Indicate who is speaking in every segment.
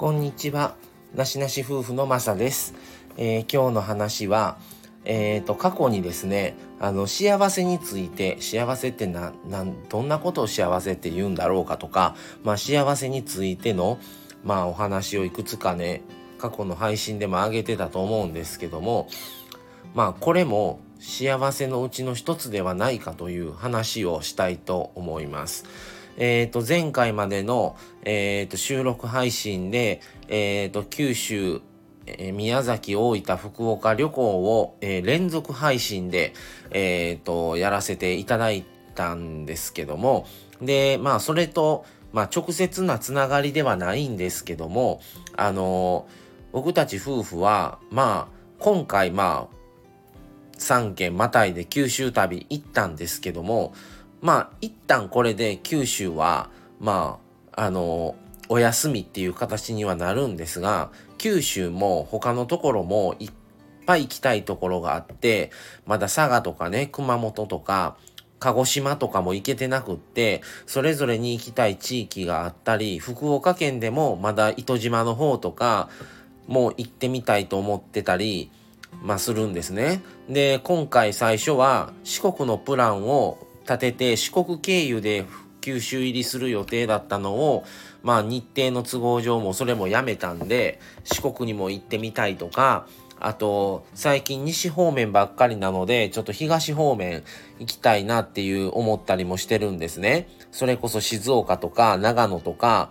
Speaker 1: こんにちは。なしなし夫婦のまさです。えー、今日の話は、えっ、ー、と、過去にですね、あの、幸せについて、幸せってな、なん、どんなことを幸せって言うんだろうかとか、まあ、幸せについての、まあ、お話をいくつかね、過去の配信でも上げてたと思うんですけども、まあ、これも幸せのうちの一つではないかという話をしたいと思います。え、ー、と、前回までの、え、ー、と、収録配信で、えっ、ー、と、九州、え宮崎、大分、福岡旅行を、え連続配信で、えっ、と、やらせていただいたんですけども、で、まあ、それと、まあ、直接なつながりではないんですけども、あの僕たち夫婦は、まあ、今回、まあ、3県またいで九州旅行ったんですけども、まあ、一旦これで九州は、まあ、あの、お休みっていう形にはなるんですが、九州も他のところもいっぱい行きたいところがあって、まだ佐賀とかね、熊本とか、鹿児島とかも行けてなくって、それぞれに行きたい地域があったり、福岡県でもまだ糸島の方とか、もう行ってみたいと思ってたり、まあするんですね。で、今回最初は四国のプランを立てて四国経由で九州入りする予定だったのを、まあ日程の都合上もそれもやめたんで、四国にも行ってみたいとか、あと、最近西方面ばっかりなので、ちょっと東方面行きたいなっていう思ったりもしてるんですね。それこそ静岡とか長野とか、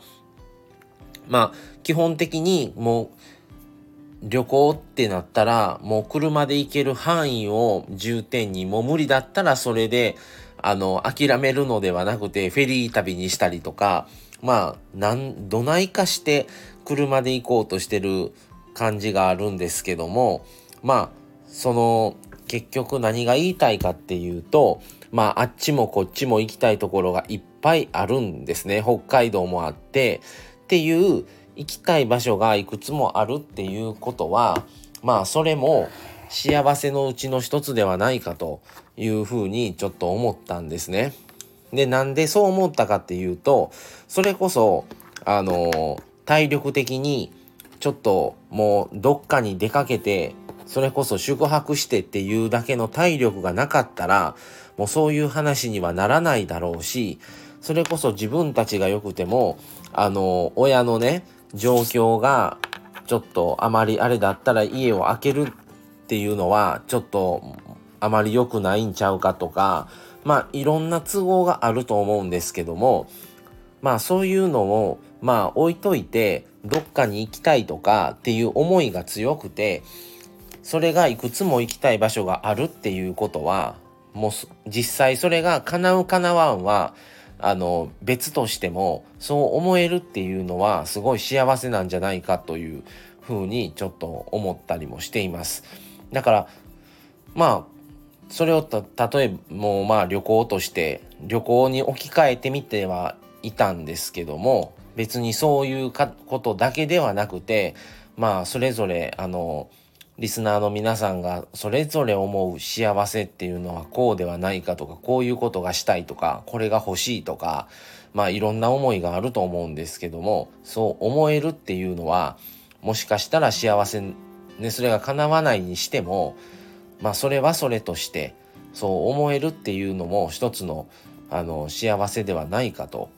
Speaker 1: まあ、基本的にもう、旅行ってなったら、もう車で行ける範囲を重点に、もう無理だったらそれで、あの、諦めるのではなくて、フェリー旅にしたりとか、まあ、なん、どないかして車で行こうとしてる感じがあるんですけども、まあ、その、結局何が言いたいかっていうと、まあ、あっちもこっちも行きたいところがいっぱいあるんですね。北海道もあって、っていう行きたい場所がいくつもあるっていうことは、まあ、それも幸せのうちの一つではないかというふうにちょっと思ったんですね。で、なんでそう思ったかっていうと、それこそ、あの、体力的にちょっともうどっかに出かけて、それこそ宿泊してっていうだけの体力がなかったら、もうそういう話にはならないだろうし、それこそ自分たちが良くても、あの、親のね、状況がちょっとあまりあれだったら家を空けるっていうのはちょっとあまり良くないんちゃうかとか、まあいろんな都合があると思うんですけども、まあそういうのをまあ置いといてどっかに行きたいとかっていう思いが強くて、それがいくつも行きたい場所があるっていうことは、もう実際それが叶う叶わんは、あの別としてもそう思えるっていうのはすごい幸せなんじゃないかというふうにちょっと思ったりもしています。だからまあそれを例えばもうまあ旅行として旅行に置き換えてみてはいたんですけども別にそういうことだけではなくてまあそれぞれあのリスナーの皆さんがそれぞれ思う幸せっていうのはこうではないかとかこういうことがしたいとかこれが欲しいとかまあいろんな思いがあると思うんですけどもそう思えるっていうのはもしかしたら幸せね、それが叶わないにしても、まあそれはそれとして、そう思えるっていうのも一つの、あの、幸せではないかと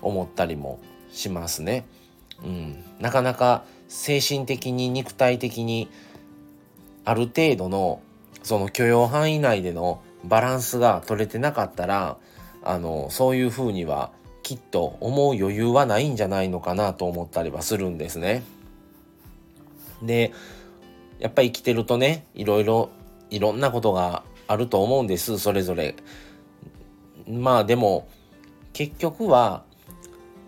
Speaker 1: 思ったりもしますね。うん。なかなか精神的に肉体的にある程度のその許容範囲内でのバランスが取れてなかったらあのそういうふうにはきっと思う余裕はないんじゃないのかなと思ったりはするんですね。でやっぱり生きてるとねいろいろいろんなことがあると思うんですそれぞれ。まあでも結局は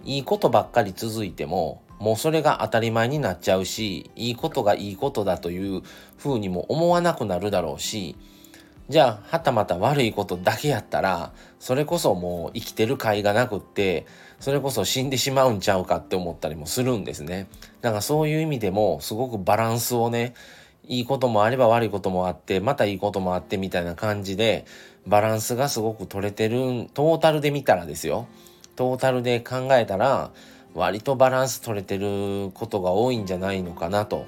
Speaker 1: いいことばっかり続いてももうそれが当たり前になっちゃうしいいことがいいことだというふうにも思わなくなるだろうしじゃあはたまた悪いことだけやったらそれこそもう生きてる甲斐がなくってそれこそ死んでしまうんちゃうかって思ったりもするんですね。だからそういう意味でもすごくバランスをねいいこともあれば悪いこともあって、またいいこともあってみたいな感じで、バランスがすごく取れてる、トータルで見たらですよ。トータルで考えたら、割とバランス取れてることが多いんじゃないのかなと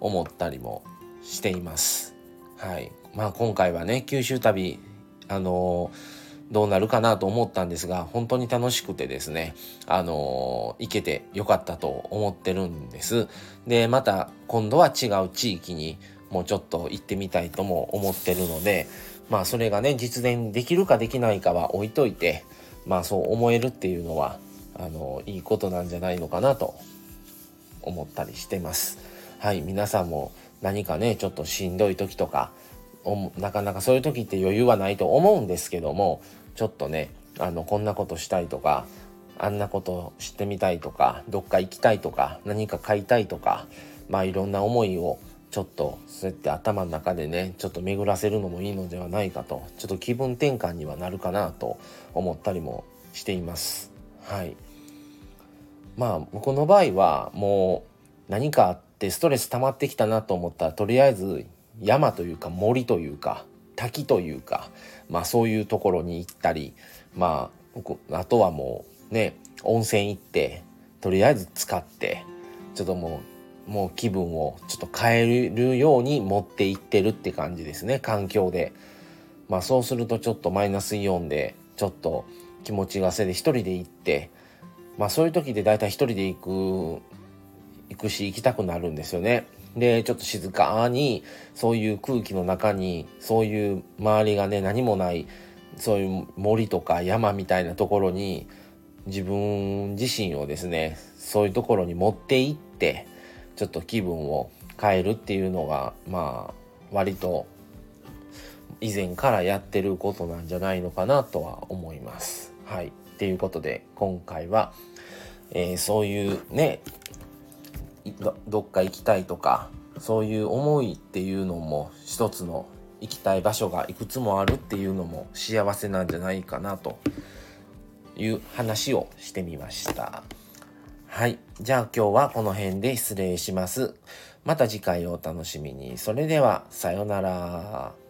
Speaker 1: 思ったりもしています。はい。まあ今回はね、九州旅、あのー、どうなるかなと思ったんですが、本当に楽しくてですね、あのー、行けてよかったと思ってるんです。で、また今度は違う地域にもうちょっと行ってみたいとも思ってるので、まあそれがね、実現できるかできないかは置いといて、まあそう思えるっていうのは、あの、いいことなんじゃないのかなと思ったりしてます。はい、皆さんも何かね、ちょっとしんどい時とか、なかなかそういう時って余裕はないと思うんですけども、ちょっとね、あの、こんなことしたいとか、あんなこと知ってみたいとか、どっか行きたいとか、何か買いたいとか、まあいろんな思いをちょっとそうやって頭の中でねちょっと巡らせるのもいいのではないかとちょっと気分転換にはなるかなと思ったりもしています。はい。まあ僕の場合はもう何かあってストレス溜まってきたなと思ったらとりあえず山というか森というか滝というかまあそういうところに行ったりまああとはもうね温泉行ってとりあえず使ってちょっともうもう気分をちょっと変えるように持っていってるって感じですね環境で。まあそうするとちょっとマイナスイオンでちょっと気持ちがせで一人で行ってまあそういう時で大体一人で行く行くし行きたくなるんですよね。でちょっと静かにそういう空気の中にそういう周りがね何もないそういう森とか山みたいなところに自分自身をですねそういうところに持っていってちょっと気分を変えるっていうのがまあ割と以前からやってることなんじゃないのかなとは思います。はい。っていうことで今回は、えー、そういうねどっか行きたいとかそういう思いっていうのも一つの行きたい場所がいくつもあるっていうのも幸せなんじゃないかなという話をしてみました。はい。じゃあ今日はこの辺で失礼します。また次回をお楽しみに。それでは、さようなら。